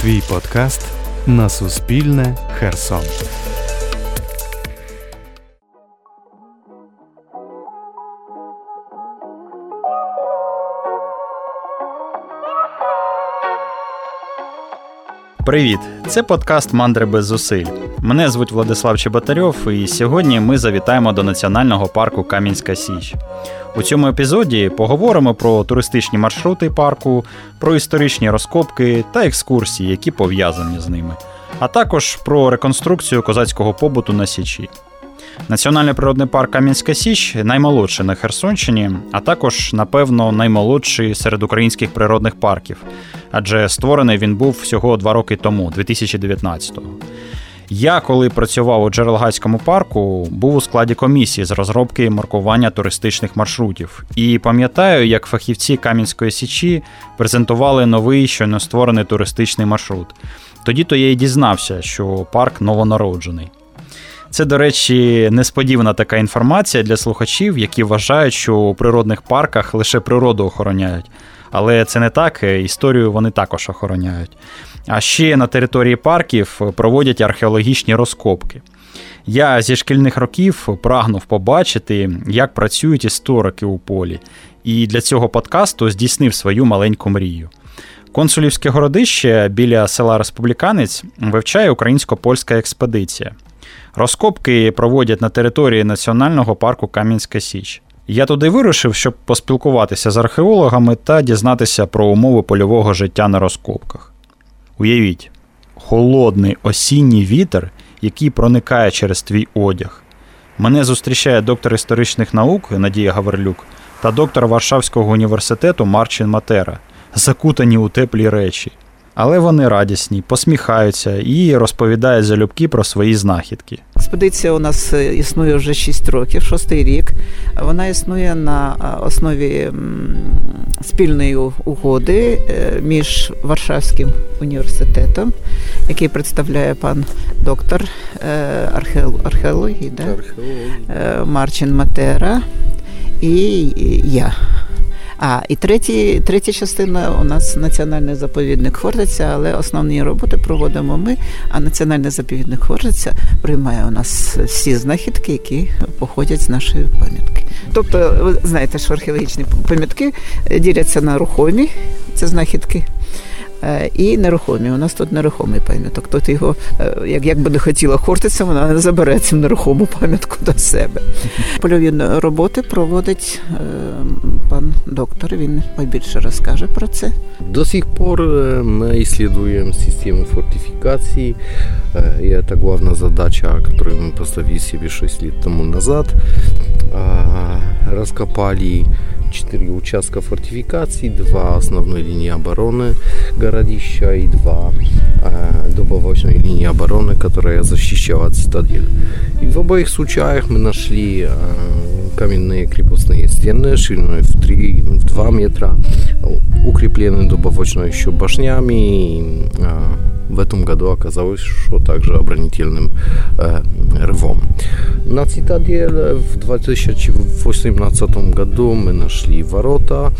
Твій подкаст на Суспільне Херсон. Привіт! Це подкаст Мандри без зусиль. Мене звуть Владислав Чеботарьов, і сьогодні ми завітаємо до національного парку Кам'янська Січ. У цьому епізоді поговоримо про туристичні маршрути парку, про історичні розкопки та екскурсії, які пов'язані з ними, а також про реконструкцію козацького побуту на Січі. Національний природний парк Кам'янська Січ наймолодший на Херсонщині, а також, напевно, наймолодший серед українських природних парків, адже створений він був всього два роки тому, 2019-го. Я, коли працював у Джерелгайському парку, був у складі комісії з розробки і маркування туристичних маршрутів. І пам'ятаю, як фахівці Кам'янської Січі презентували новий щойно створений туристичний маршрут. Тоді то я й дізнався, що парк новонароджений. Це, до речі, несподівана така інформація для слухачів, які вважають, що у природних парках лише природу охороняють. Але це не так, історію вони також охороняють. А ще на території парків проводять археологічні розкопки. Я зі шкільних років прагнув побачити, як працюють історики у полі, і для цього подкасту здійснив свою маленьку мрію. Консулівське городище біля села Республіканець вивчає українсько-польська експедиція. Розкопки проводять на території національного парку Кам'янська Січ. Я туди вирушив, щоб поспілкуватися з археологами та дізнатися про умови польового життя на розкопках. Уявіть, холодний осінній вітер, який проникає через твій одяг. Мене зустрічає доктор історичних наук Надія Гаверлюк та доктор Варшавського університету Марчин Матера, закутані у теплі речі. Але вони радісні, посміхаються і розповідають залюбки про свої знахідки. Експедиція у нас е, існує вже 6 років, шостий рік. Вона існує на основі спільної угоди е, між Варшавським університетом, який представляє пан доктор е, археології, да? Марчин Матера і я. А і третій, третя частина у нас національний заповідник Хортиця, але основні роботи проводимо ми. А національний заповідник Хортиця приймає у нас всі знахідки, які походять з нашої пам'ятки. Тобто, ви знаєте, що археологічні пам'ятки діляться на рухомі, це знахідки. Е, і нерухомі. У нас тут нерухомий пам'яток. Тут його, е, як як би не хотіла Хортиця, вона не забере цю нерухому пам'ятку до себе. Польові роботи проводить е, пан доктор. Він найбільше розкаже про це. До сих пор ми исследуем систему фортификации. И это главная задача, которую мы поставили себе 6 лет тому назад. Раскопали четыре участка фортификации, два основной линии обороны городища и два э, добавочной линии обороны, которая защищала цитадель. И в обоих случаях мы нашли э, каменные крепостные стены шириной в 3 в 2 метра, укрепленные добавочно еще башнями. И, э, в этом году оказалось, что также оборонительным э, рвом. На цитадель в 2018 году мы нашли ворота,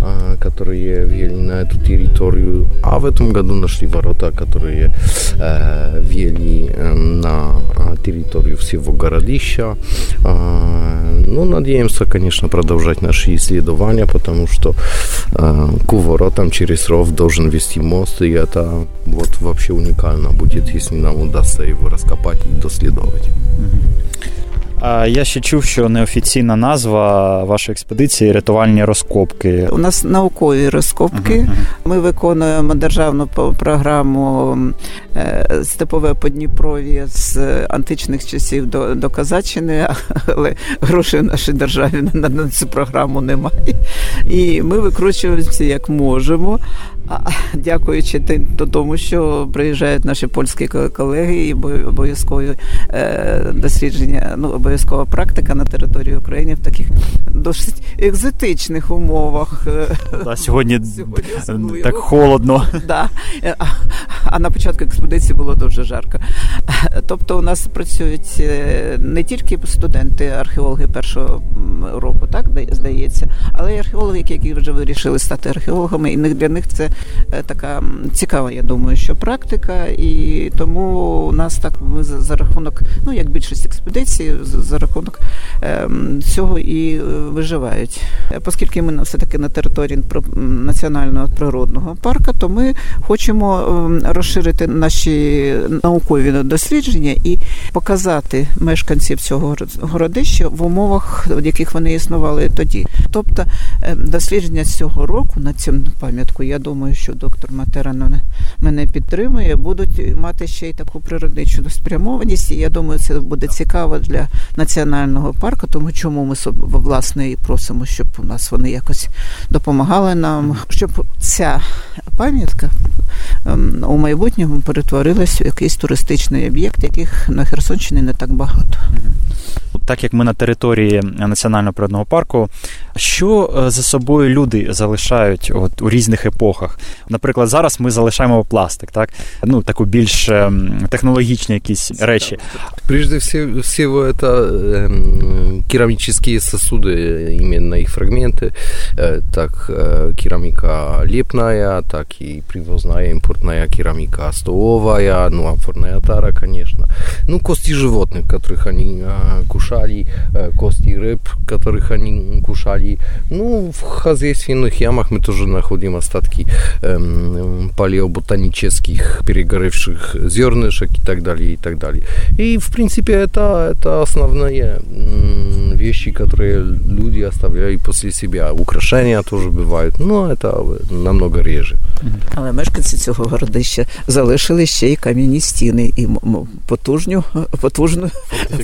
э, которые вели на эту территорию, а в этом году нашли ворота, которые э, вели э, на территорию всего городища. Э, ну, надеемся, конечно, продолжать наши исследования, потому что э, к воротам через ров должен вести мост, и это вот вообще уникально будет, если нам удастся его раскопать и доследовать. А я ще чув, що неофіційна назва вашої експедиції рятувальні розкопки. У нас наукові розкопки. Uh-huh. Ми виконуємо державну програму е, Степове Подніпров'я з античних часів до до Казаччини, але грошей в нашій державі на, на цю програму немає. І ми викручуємося як можемо. Дякуючи тому, що приїжджають наші польські колеги і обов'язкові е, дослідження, ну обов'язкова практика на території України в таких досить екзотичних умовах. Да, Сьогодні, сьогодні так холодно. Да. а на початку експедиції було дуже жарко. Тобто, у нас працюють е, не тільки студенти, археологи першого року, так здається, але й археологи, які вже вирішили стати археологами, і для них це е, така цікава, я думаю, що практика, і тому у нас так ми за рахунок, ну як більшість експедицій, за рахунок ем, цього і виживають. Оскільки ми все таки на території національного природного парку, то ми хочемо ем, розширити наші наукові дослідження і показати мешканців цього городища в умовах, в яких вони існували тоді. Тобто дослідження цього року на цю пам'ятку, я думаю, що доктор Матера мене підтримує, будуть мати ще й таку природничу спрямованість. І я думаю, це буде цікаво для національного парку, тому чому ми власне і просимо, щоб у нас вони якось допомагали нам, щоб ця пам'ятка ем, у майбутньому перетворилась в якийсь туристичний об'єкт, яких на Херсонщині не так багато. Так як ми на території національного природного парку, що е, за собою люди залишають от у різних епохах? Наприклад, зараз ми залишаємо пластик, так ну таку більш ем, технологічні якісь речі. Прежде всего, это керамические сосуды, именно их фрагменты, э, так э, керамика лепная, так и привозная импортная керамика столовая, ну, амфорная тара, конечно. Ну, кости животных, которых они э, кушали, кости рыб, которых они кушали. Ну, в хозяйственных ямах мы тоже находим остатки эм, палеоботанических перегоревших зернышек и так далее, и так далее. И, в принципе, это, это основные вещи, которые люди оставляют после себя. Украшения тоже бывают, но это намного реже. Але мешканці цього городища залишили ще й кам'яні стіни і потужню, потужну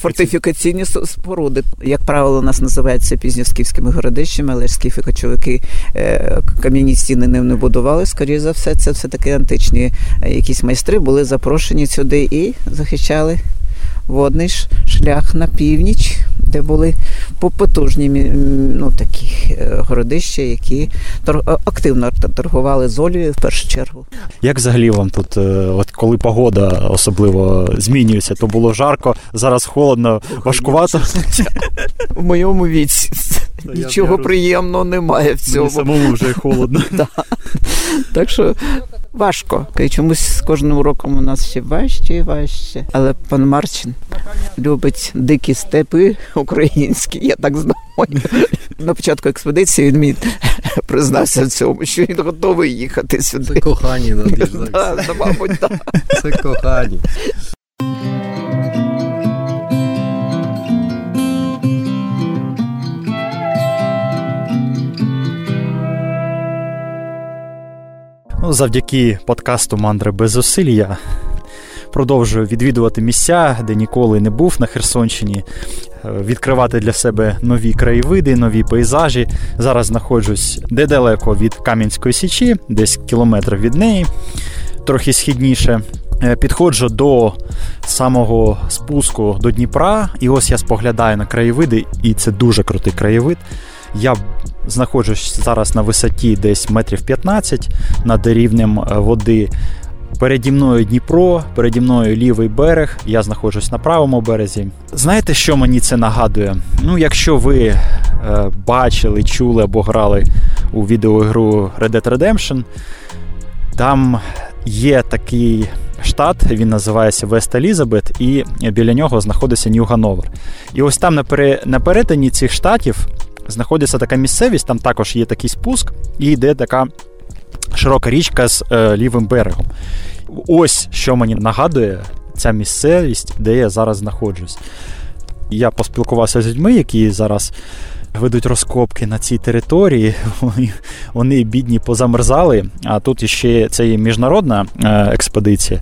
фортифікаційні споруди. Як правило, у нас називаються пізньоскіфськими городищами, але ж скіфи кочовики е, кам'яні стіни не будували. Скоріше за все, це все таки античні е, якісь майстри були запрошені сюди і захищали водний шлях на північ, де були потужні ну, такі е, городища, які активно торгували з олією в першу чергу. Як взагалі вам тут, от коли погода особливо змінюється, то було жарко, зараз холодно, важкувато? В моєму віці нічого приємного немає в цьому. Мені самому вже холодно. Так що важко. І чомусь з кожним роком у нас ще важче і важче. Але пан Марчин любить дикі степи українські, я так знаю. На початку експедиції він мені признався в цьому, що він готовий їхати сюди. Це мабуть, так. Це кохання. Завдяки подкасту Мандри без зусиль я продовжую відвідувати місця, де ніколи не був на Херсонщині, е, відкривати для себе нові краєвиди, нові пейзажі. Зараз знаходжусь недалеко від Кам'янської Січі, десь кілометр від неї, трохи східніше. Е, підходжу до самого спуску до Дніпра, і ось я споглядаю на краєвиди, і це дуже крутий краєвид. Я знаходжусь зараз на висоті десь метрів 15 над рівнем е, води. Переді мною Дніпро, переді мною лівий берег, я знаходжусь на правому березі. Знаєте, що мені це нагадує? Ну, якщо ви е, бачили, чули або грали у відеоігру Red Dead Redemption, там є такий штат, він називається Вест Елізабет, і біля нього знаходиться Нью-Гановер. І ось там на перетині цих штатів знаходиться така місцевість, там також є такий спуск, і йде така широка річка з е, лівим берегом. Ось що мені нагадує ця місцевість, де я зараз знаходжусь. Я поспілкувався з людьми, які зараз ведуть розкопки на цій території. Вони бідні позамерзали. А тут іще це є міжнародна е, експедиція.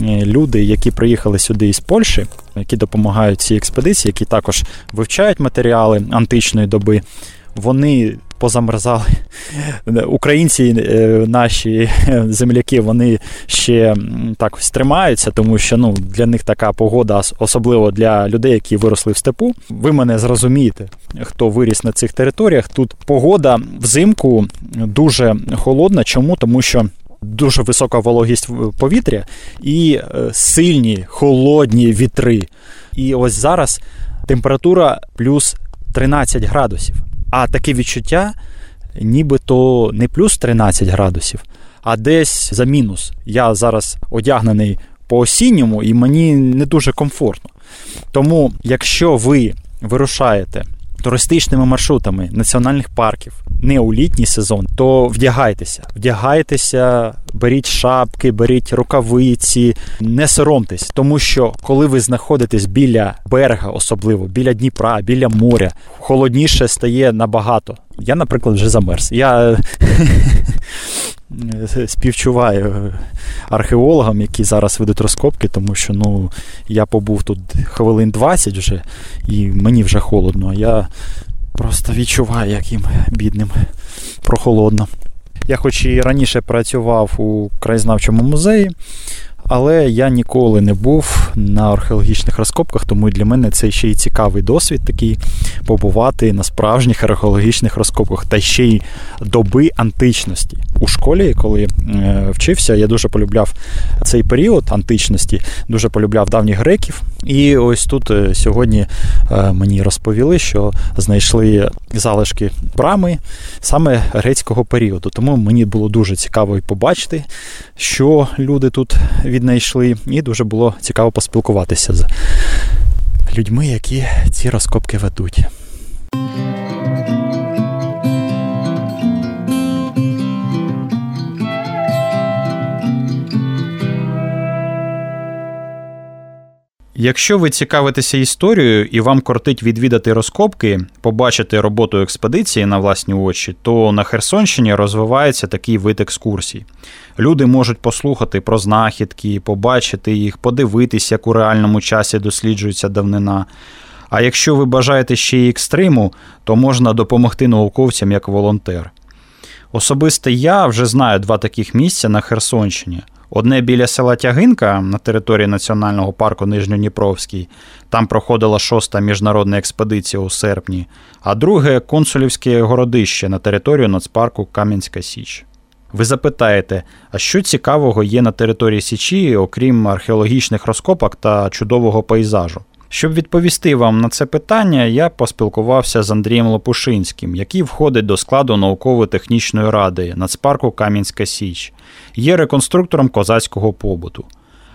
Е, люди, які приїхали сюди із Польщі, які допомагають цій експедиції, які також вивчають матеріали античної доби. Вони позамерзали. Українці, е, наші земляки, вони ще так ось тримаються, тому що ну, для них така погода, особливо для людей, які виросли в степу. Ви мене зрозумієте, хто виріс на цих територіях. Тут погода взимку дуже холодна. Чому? Тому що дуже висока вологість повітря і е, сильні холодні вітри. І ось зараз температура плюс 13 градусів. А таке відчуття, нібито не плюс 13 градусів, а десь за мінус. Я зараз одягнений по осінньому і мені не дуже комфортно. Тому, якщо ви вирушаєте туристичними маршрутами національних парків. Не у літній сезон, то вдягайтеся, вдягайтеся, беріть шапки, беріть рукавиці, не соромтесь, тому що коли ви знаходитесь біля берега, особливо біля Дніпра, біля моря, холодніше стає набагато. Я, наприклад, вже замерз. Я співчуваю археологам, які зараз ведуть розкопки, тому що ну, я побув тут хвилин 20 вже, і мені вже холодно. Я просто відчуваю, як їм бідним прохолодно. Я хоч і раніше працював у краєзнавчому музеї, але я ніколи не був на археологічних розкопках, тому для мене це ще й цікавий досвід такий побувати на справжніх археологічних розкопках та ще й доби античності. У школі, коли е, вчився, я дуже полюбляв цей період античності, дуже полюбляв давніх греків. І ось тут е, сьогодні е, мені розповіли, що знайшли залишки брами саме грецького періоду. Тому мені було дуже цікаво і побачити, що люди тут віднайшли, і дуже було цікаво поспілкуватися з людьми, які ці розкопки ведуть. Якщо ви цікавитеся історією і вам кортить відвідати розкопки, побачити роботу експедиції на власні очі, то на Херсонщині розвивається такий вид екскурсій. Люди можуть послухати про знахідки, побачити їх, подивитись, як у реальному часі досліджується давнина. А якщо ви бажаєте ще й екстриму, то можна допомогти науковцям як волонтер. Особисто я вже знаю два таких місця на Херсонщині. Одне біля села Тягинка на території Національного парку Нижньодніпровський, там проходила шоста міжнародна експедиція у серпні, а друге консулівське городище на територію нацпарку Кам'янська Січ. Ви запитаєте, а що цікавого є на території Січі, окрім археологічних розкопок та чудового пейзажу? Щоб відповісти вам на це питання, я поспілкувався з Андрієм Лопушинським, який входить до складу науково-технічної ради Нацпарку Кам'янська Січ, є реконструктором козацького побуту.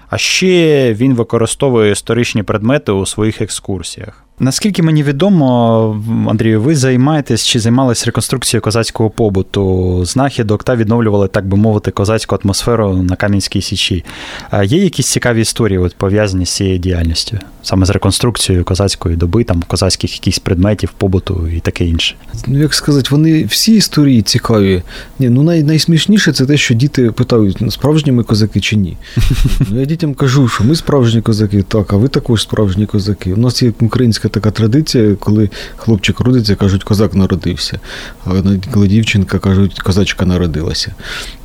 А ще він використовує історичні предмети у своїх екскурсіях. Наскільки мені відомо, Андрію, ви займаєтесь чи займалися реконструкцією козацького побуту, знахідок та відновлювали, так би мовити, козацьку атмосферу на Кам'янській Січі. А Є якісь цікаві історії, от, пов'язані з цією діяльністю, саме з реконструкцією козацької доби, там козацьких якихось предметів, побуту і таке інше? Ну, як сказати, вони всі історії цікаві. Ні, ну най, найсмішніше це те, що діти питають, «Ну, справжні ми козаки чи ні. Ну, Я дітям кажу, що ми справжні козаки, так, а ви також справжні козаки. У нас є українська українська така традиція, коли хлопчик родиться, кажуть, козак народився. А коли дівчинка кажуть, козачка народилася.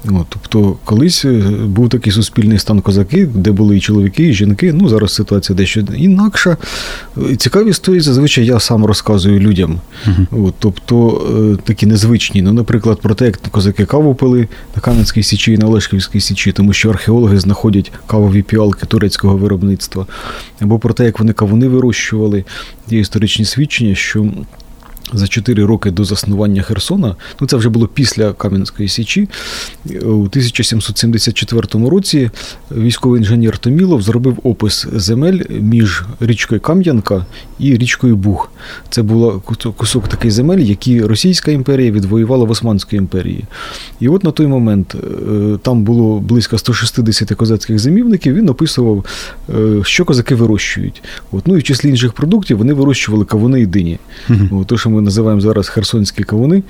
От, Тобто, колись е, був такий суспільний стан козаки, де були і чоловіки, і жінки. Ну, зараз ситуація дещо інакша. Цікаві історії зазвичай я сам розказую людям. Uh-huh. От, Тобто е, такі незвичні. Ну, наприклад, про те, як козаки каву пили на Кам'янській Січі і на Лешківській Січі, тому що археологи знаходять кавові піалки турецького виробництва, або про те, як вони кавуни вирощували є історичні свідчення, що за 4 роки до заснування Херсона, ну це вже було після Кам'янської Січі, у 1774 році військовий інженер Томілов зробив опис земель між річкою Кам'янка і річкою Буг. Це був кусок такий земель, які Російська імперія відвоювала в Османській імперії. І от на той момент е, там було близько 160 козацьких зимівників, він описував, е, що козаки вирощують. От, Ну і в числі інших продуктів вони вирощували кавуни і дині. От, то, що ми називаємо зараз херсонські кавуни,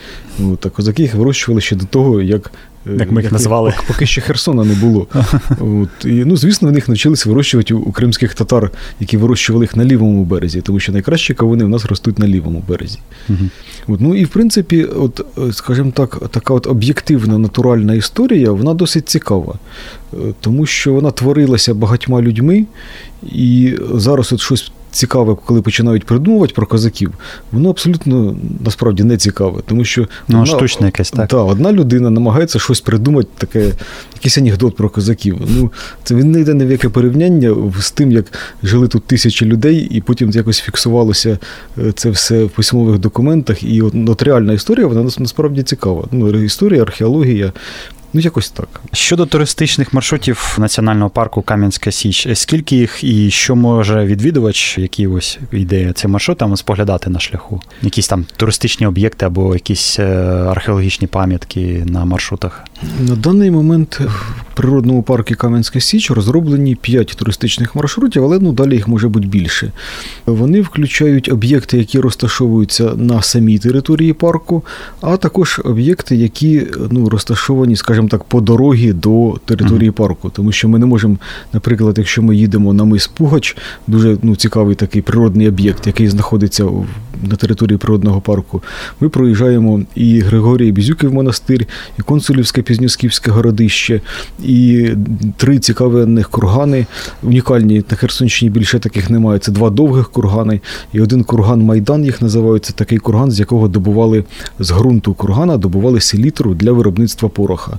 от, а козаки їх вирощували ще до того, як Е, як ми їх назвали. Поки ще Херсона не було. От. І, ну, Звісно, вони їх навчилися вирощувати у, у кримських татар, які вирощували їх на лівому березі, тому що найкращі кавуни у нас ростуть на лівому березі. Угу. От, Ну І в принципі, от, скажімо так, така от об'єктивна натуральна історія, вона досить цікава, е, тому що вона творилася багатьма людьми, і зараз от щось цікаве, коли починають придумувати про козаків, воно абсолютно насправді не цікаве. Тому що ну, одна, штучне якесь, так? Да, одна людина намагається щось придумати, таке, якийсь анекдот про козаків. Ну, Це він не йде ні в яке порівняння з тим, як жили тут тисячі людей, і потім якось фіксувалося е, це все в письмових документах. І от, от реальна історія, вона насправді цікава. Ну, Історія, археологія. Ну, якось так. Щодо туристичних маршрутів національного парку Кам'янська Січ, скільки їх і що може відвідувач, які ось йде цим маршрутом, споглядати на шляху? Якісь там туристичні об'єкти або якісь е, археологічні пам'ятки на маршрутах? На даний момент в природному парку Кам'янська Січ розроблені 5 туристичних маршрутів, але ну далі їх може бути більше. Вони включають об'єкти, які розташовуються на самій території парку, а також об'єкти, які ну, розташовані, скажімо так, по дорогі до території парку. Тому що ми не можемо, наприклад, якщо ми їдемо на мис Пугач, дуже ну, цікавий такий природний об'єкт, який знаходиться на території природного парку, ми проїжджаємо і Григорій Бізюків монастир, і Консулівське Пізньосківське городище, і три цікавих кургани. Унікальні на Херсонщині більше таких немає. Це два довгих кургани, і один курган Майдан їх називають. Це такий курган, з якого добували з ґрунту кургана, добували селітру для виробництва пороха.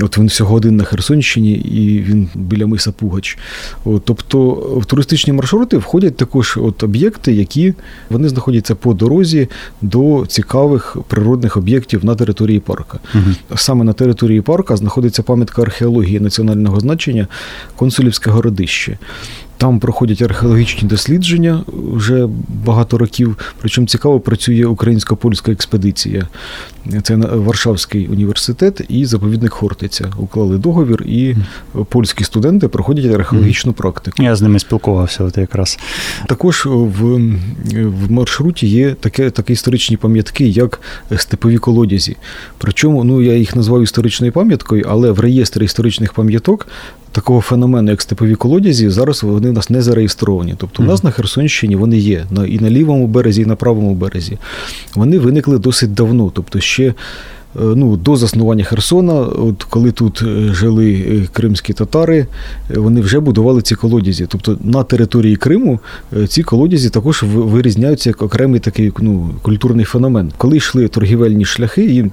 От він всього один на Херсонщині, і він біля Миса Пугач. От, Тобто в туристичні маршрути входять також от об'єкти, які вони знаходяться по дорозі до цікавих природних об'єктів на території парка. Угу. Саме на території парка знаходиться пам'ятка археології національного значення Консулівське городище. Там проходять археологічні дослідження вже багато років. Причому цікаво працює українсько-польська експедиція. Це Варшавський університет і заповідник Хортиця. Уклали договір, і польські студенти проходять археологічну практику. Я з ними спілкувався. От якраз також в в маршруті є таке, такі історичні пам'ятки, як степові колодязі. Причому ну я їх назвав історичною пам'яткою, але в реєстрі історичних пам'яток такого феномену, як степові колодязі, зараз вони у нас не зареєстровані. Тобто у нас на Херсонщині вони є і на лівому березі, і на правому березі. Вони виникли досить давно. Тобто ще ну, до заснування Херсона, от коли тут е, жили е, кримські татари, вони вже будували ці колодязі. Тобто на території Криму ці колодязі також вирізняються як окремий такий ну, культурний феномен. Коли йшли торгівельні шляхи, їм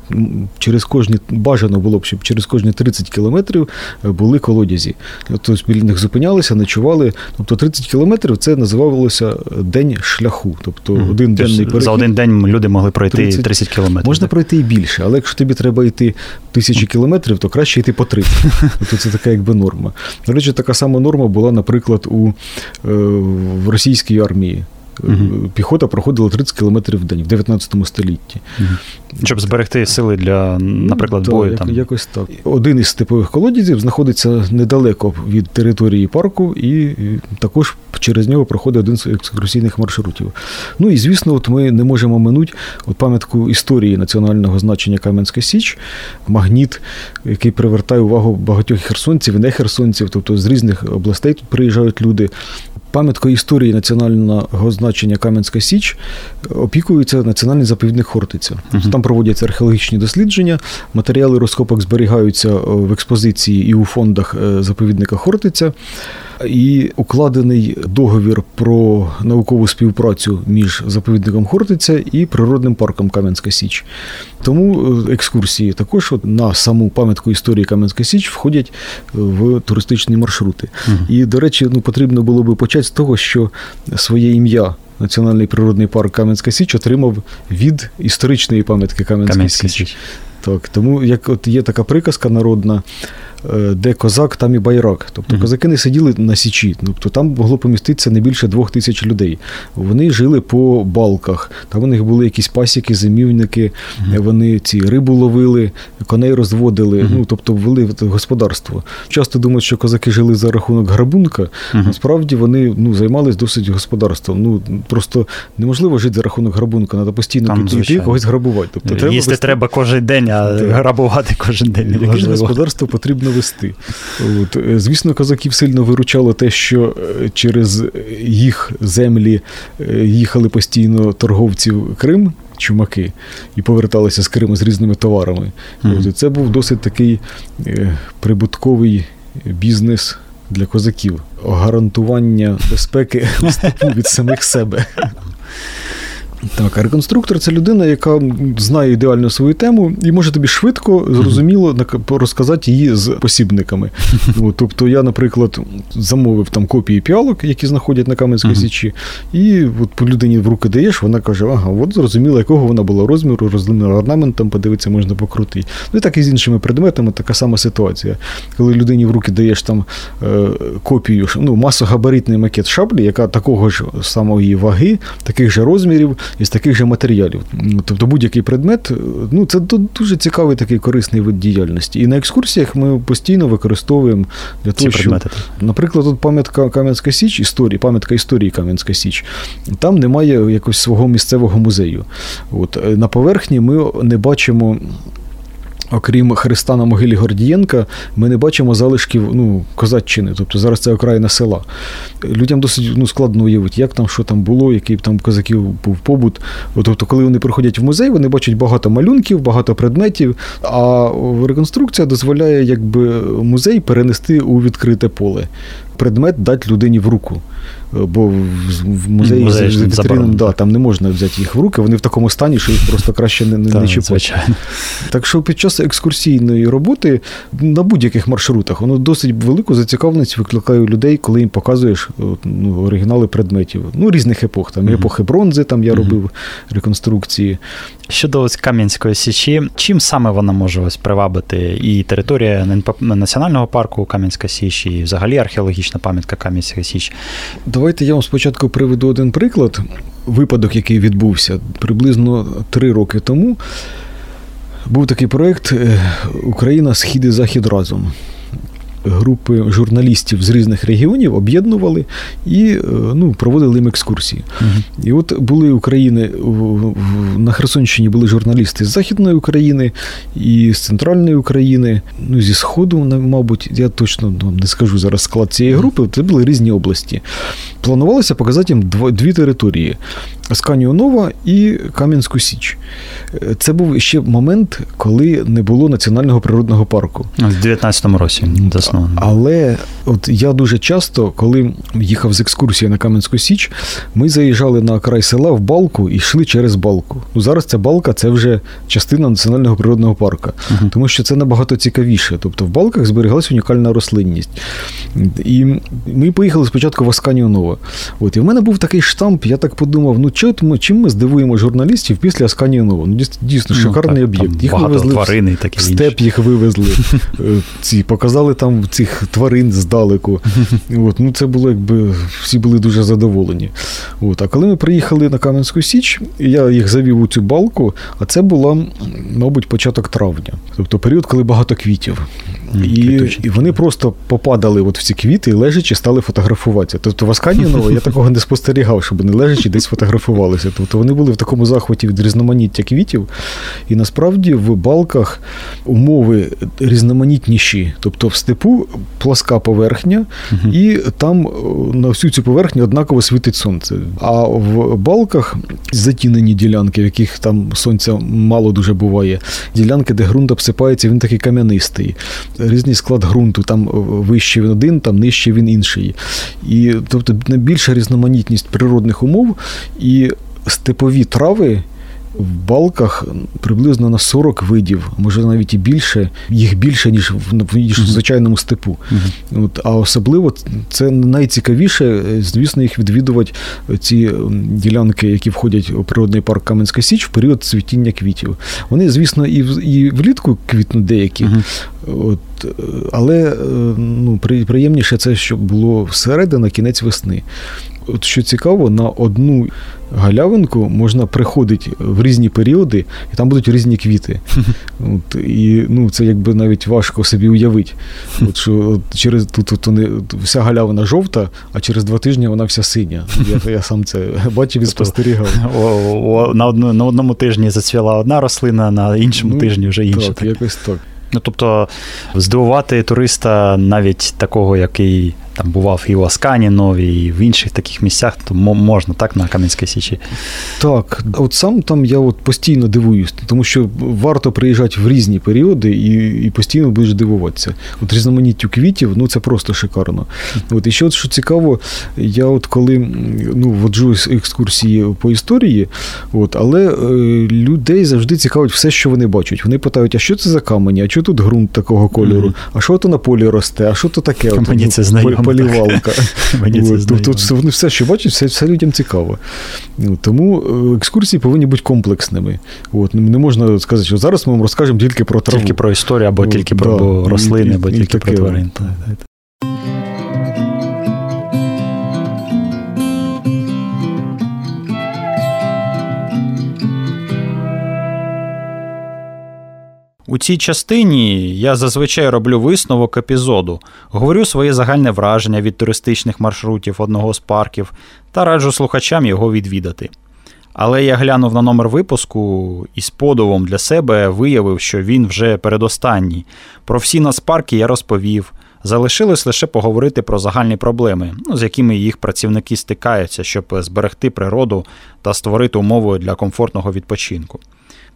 через кожні бажано було б, щоб через кожні 30 кілометрів були колодязі. Тобто біля них зупинялися, ночували. Тобто 30 кілометрів це називалося день шляху. Тобто один денний перехід. За один день люди могли пройти 30, 30 кілометрів. Можна пройти і більше, але якщо якщо тобі треба йти тисячі кілометрів, то краще йти по три. Тобто це така якби норма. До речі, така сама норма була, наприклад, у е, в російській армії. Угу. Піхота проходила 30 кілометрів в день в 19 столітті. Угу. Щоб зберегти сили для, наприклад, ну, бою. Так, там. Якось так. Один із типових колодязів знаходиться недалеко від території парку, і також через нього проходить один з екскурсійних маршрутів. Ну і звісно, от ми не можемо минути от пам'ятку історії національного значення Кам'янська Січ, магніт, який привертає увагу багатьох херсонців і не херсонців, тобто з різних областей тут приїжджають люди. Пам'яткою історії національного значення Кам'янська Січ опікується національний заповідник Хортиця. Uh-huh. Там проводяться археологічні дослідження, матеріали розкопок зберігаються в експозиції і у фондах е, заповідника Хортиця і укладений договір про наукову співпрацю між заповідником Хортиця і природним парком Кам'янська Січ. Тому е, екскурсії також на саму пам'ятку історії Кам'янська Січ входять в туристичні маршрути. Угу. І, до речі, ну потрібно було би почати з того, що своє ім'я. Національний природний парк Кам'янська Січ отримав від історичної пам'ятки Кам'янська, Січ. Так, тому як от є така приказка народна, Е, де козак, там і байрак. Тобто mm-hmm. козаки не сиділи на січі, тобто там могло поміститися не більше двох тисяч людей. Вони жили по балках, там у них були якісь пасіки, зимівники, mm-hmm. вони ці рибу ловили, коней розводили, mm-hmm. ну тобто вели господарство. Часто думають, що козаки жили за рахунок грабунка, насправді вони ну, займалися досить господарством. Ну просто неможливо жити за рахунок грабунка, треба постійно йти когось грабувати. Тобто, треба Їсти вести... треба кожен день, а грабувати кожен день. Якесь господарство потрібно вести. От. Е, звісно, козаків сильно виручало те, що е, через їх землі е, їхали постійно торговці в Крим. Чумаки і поверталися з Криму з різними товарами. Mm-hmm. Це був досить такий прибутковий бізнес для козаків. гарантування безпеки від самих себе. Так, а реконструктор це людина, яка знає ідеально свою тему і може тобі швидко, зрозуміло розказати її з посібниками. От, тобто я, наприклад, замовив там копії піалок, які знаходять на Кам'янській Січі, і от по людині в руки даєш, вона каже: ага, от зрозуміло, якого вона була розміру, розміру орнамент, подивитися, можна покрутити. Ну і так і з іншими предметами така сама ситуація. Коли людині в руки даєш там е, копію, ну, масогабаритний макет шаблі, яка такого ж самої ваги, таких же розмірів із таких же матеріалів. Тобто будь-який предмет, ну це дуже цікавий такий корисний вид діяльності. І на екскурсіях ми постійно використовуємо для того, щоб, наприклад, тут пам'ятка Кам'янська Січ, історії, пам'ятка історії Кам'янська Січ, там немає якогось свого місцевого музею. От На поверхні ми не бачимо окрім Христа на могилі Гордієнка, ми не бачимо залишків ну, козаччини. Тобто зараз це окраїна села. Людям досить ну, складно уявити, як там, що там було, який там козаків був побут. Тобто, коли вони приходять в музей, вони бачать багато малюнків, багато предметів. А реконструкція дозволяє якби музей перенести у відкрите поле. Предмет дати людині в руку бо в музеї Музей з вітринами, да, там не можна взяти їх в руки, вони в такому стані, що їх просто краще не, не, не чіпати. Так що під час екскурсійної роботи на будь-яких маршрутах воно досить велику зацікавленість викликає у людей, коли їм показуєш ну, оригінали предметів. Ну, різних епох. Там епохи бронзи, там я робив реконструкції. Щодо ось Кам'янської Січі, чим саме вона може ось привабити і територія національного парку Кам'янська Січ, і взагалі археологічна пам'ятка Кам'янська Січ? Давайте я вам спочатку приведу один приклад. Випадок, який відбувся приблизно три роки тому. Був такий проєкт е, Україна Схід і Захід разом групи журналістів з різних регіонів об'єднували і е, ну, проводили їм екскурсії. Uh-huh. І от були України на Херсонщині були журналісти з Західної України і з центральної України, ну зі Сходу, мабуть, я точно ну, не скажу зараз склад цієї групи. Це були різні області. Планувалося показати їм дві території: Асканію Нова і Кам'янську Січ. Це був ще момент, коли не було національного природного парку. У 19-му році засновано. Але от я дуже часто, коли їхав з екскурсії на Кам'янську Січ, ми заїжджали на край села в балку і йшли через балку. Ну зараз ця балка це вже частина національного природного парку, uh тому що це набагато цікавіше. Тобто в балках зберігалася унікальна рослинність. І ми поїхали спочатку в Асканію Нова. От і в мене був такий штамп, я так подумав: ну чим ми здивуємо журналістів після Асканію Нова? Ну дійсно ну, шикарний так, об'єкт. Їх вивезли тварини, такі в степ, їх вивезли. Е, ці показали там цих тварин здалеку. От, ну Це було якби всі були дуже задоволені. От, А коли ми приїхали на Кам'янську Січ, я їх завів у цю балку, а це була, мабуть, початок травня, тобто період, коли багато квітів. І і вони просто попадали от в ці квіти і лежачи стали фотографуватися. Тобто в Асканіново я такого не спостерігав, щоб вони лежачи десь фотографувалися. Тобто вони були в такому захваті від різноманіття квітів. І насправді в балках умови різноманітніші. Тобто в степу пласка поверхня, угу. і там на всю цю поверхню однаково світить сонце. А в балках затінені ділянки, в яких там сонця мало дуже буває. Ділянки, де ґрунт обсипається, він такий кам'янистий різний склад ґрунту, там вищий він один, там нижчий він інший. І тобто найбільша різноманітність природних умов і степові трави. В балках приблизно на 40 видів, може навіть і більше, їх більше, ніж в ніж в звичайному степу. Uh-huh. От, А особливо це найцікавіше, е, звісно, їх відвідувати ці ділянки, які входять у природний парк Кам'янська Січ в період цвітіння квітів. Вони, звісно, і в, і влітку квітнуть деякі, uh-huh. От, але ну, приємніше це, щоб було всередина кінець весни. От Що цікаво, на одну галявинку можна приходити в різні періоди, і там будуть різні квіти. От, І ну, це якби навіть важко собі уявити. От, що от через тут, тут, тут вся галявина жовта, а через два тижні вона вся синя. Я я сам це бачив і тобто спостерігав. На одну, на одному тижні зацвіла одна рослина, на іншому ну, тижні вже інша. Так, так. якось так. Ну, тобто, здивувати туриста навіть такого, який там бував і в Аскані нові, і в інших таких місцях, то можна так на Кам'янській Січі. Так, от сам там я от постійно дивуюсь, тому що варто приїжджати в різні періоди і і постійно будеш дивуватися. От різноманіттю квітів, ну це просто шикарно. От І ще от що цікаво, я от коли ну, воджу екскурсії по історії, от, але е, людей завжди цікавить все, що вони бачать. Вони питають, а що це за камені, а що тут ґрунт такого кольору, mm-hmm. а що то на полі росте, а що то таке? Мені от, це знайомо. Полівалка. Це Тут, вони все, що бачать, все, все людям цікаво. Тому е, екскурсії повинні бути комплексними. От, Не можна сказати, що зараз ми вам розкажемо тільки про траву. Тільки про історію, або тільки про рослини, або тільки про тварин. У цій частині я зазвичай роблю висновок епізоду, говорю своє загальне враження від туристичних маршрутів одного з парків та раджу слухачам його відвідати. Але я глянув на номер випуску і з подивом для себе виявив, що він вже передостанній. Про всі нацпарки я розповів. Залишилось лише поговорити про загальні проблеми, ну, з якими їх працівники стикаються, щоб зберегти природу та створити умови для комфортного відпочинку.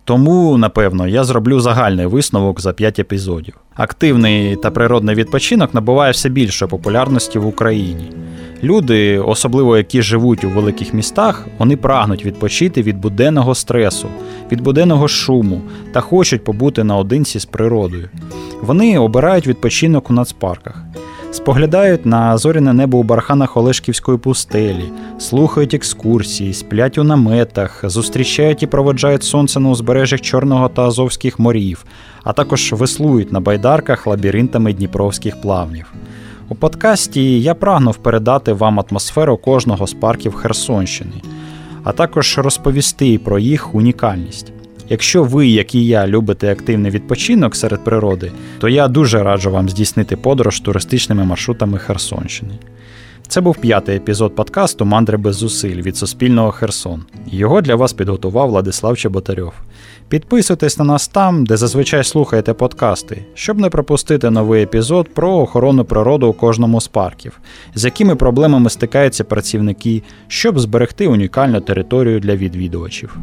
Тому, напевно, я зроблю загальний висновок за 5 епізодів. Активний та природний відпочинок набуває все більше популярності в Україні. Люди, особливо які живуть у великих містах, вони прагнуть відпочити від буденного стресу, від буденного шуму та хочуть побути наодинці з природою. Вони обирають відпочинок у нацпарках споглядають на зоряне небо у барханах Олешківської пустелі, слухають екскурсії, сплять у наметах, зустрічають і проводжають сонце на узбережжях Чорного та Азовських морів, а також веслують на байдарках лабіринтами дніпровських плавнів. У подкасті я прагнув передати вам атмосферу кожного з парків Херсонщини, а також розповісти про їх унікальність. Якщо ви, як і я, любите активний відпочинок серед природи, то я дуже раджу вам здійснити подорож туристичними маршрутами Херсонщини. Це був п'ятий епізод подкасту Мандри без зусиль від Суспільного Херсон. Його для вас підготував Владислав Чеботарьов. Підписуйтесь на нас там, де зазвичай слухаєте подкасти, щоб не пропустити новий епізод про охорону природи у кожному з парків, з якими проблемами стикаються працівники, щоб зберегти унікальну територію для відвідувачів.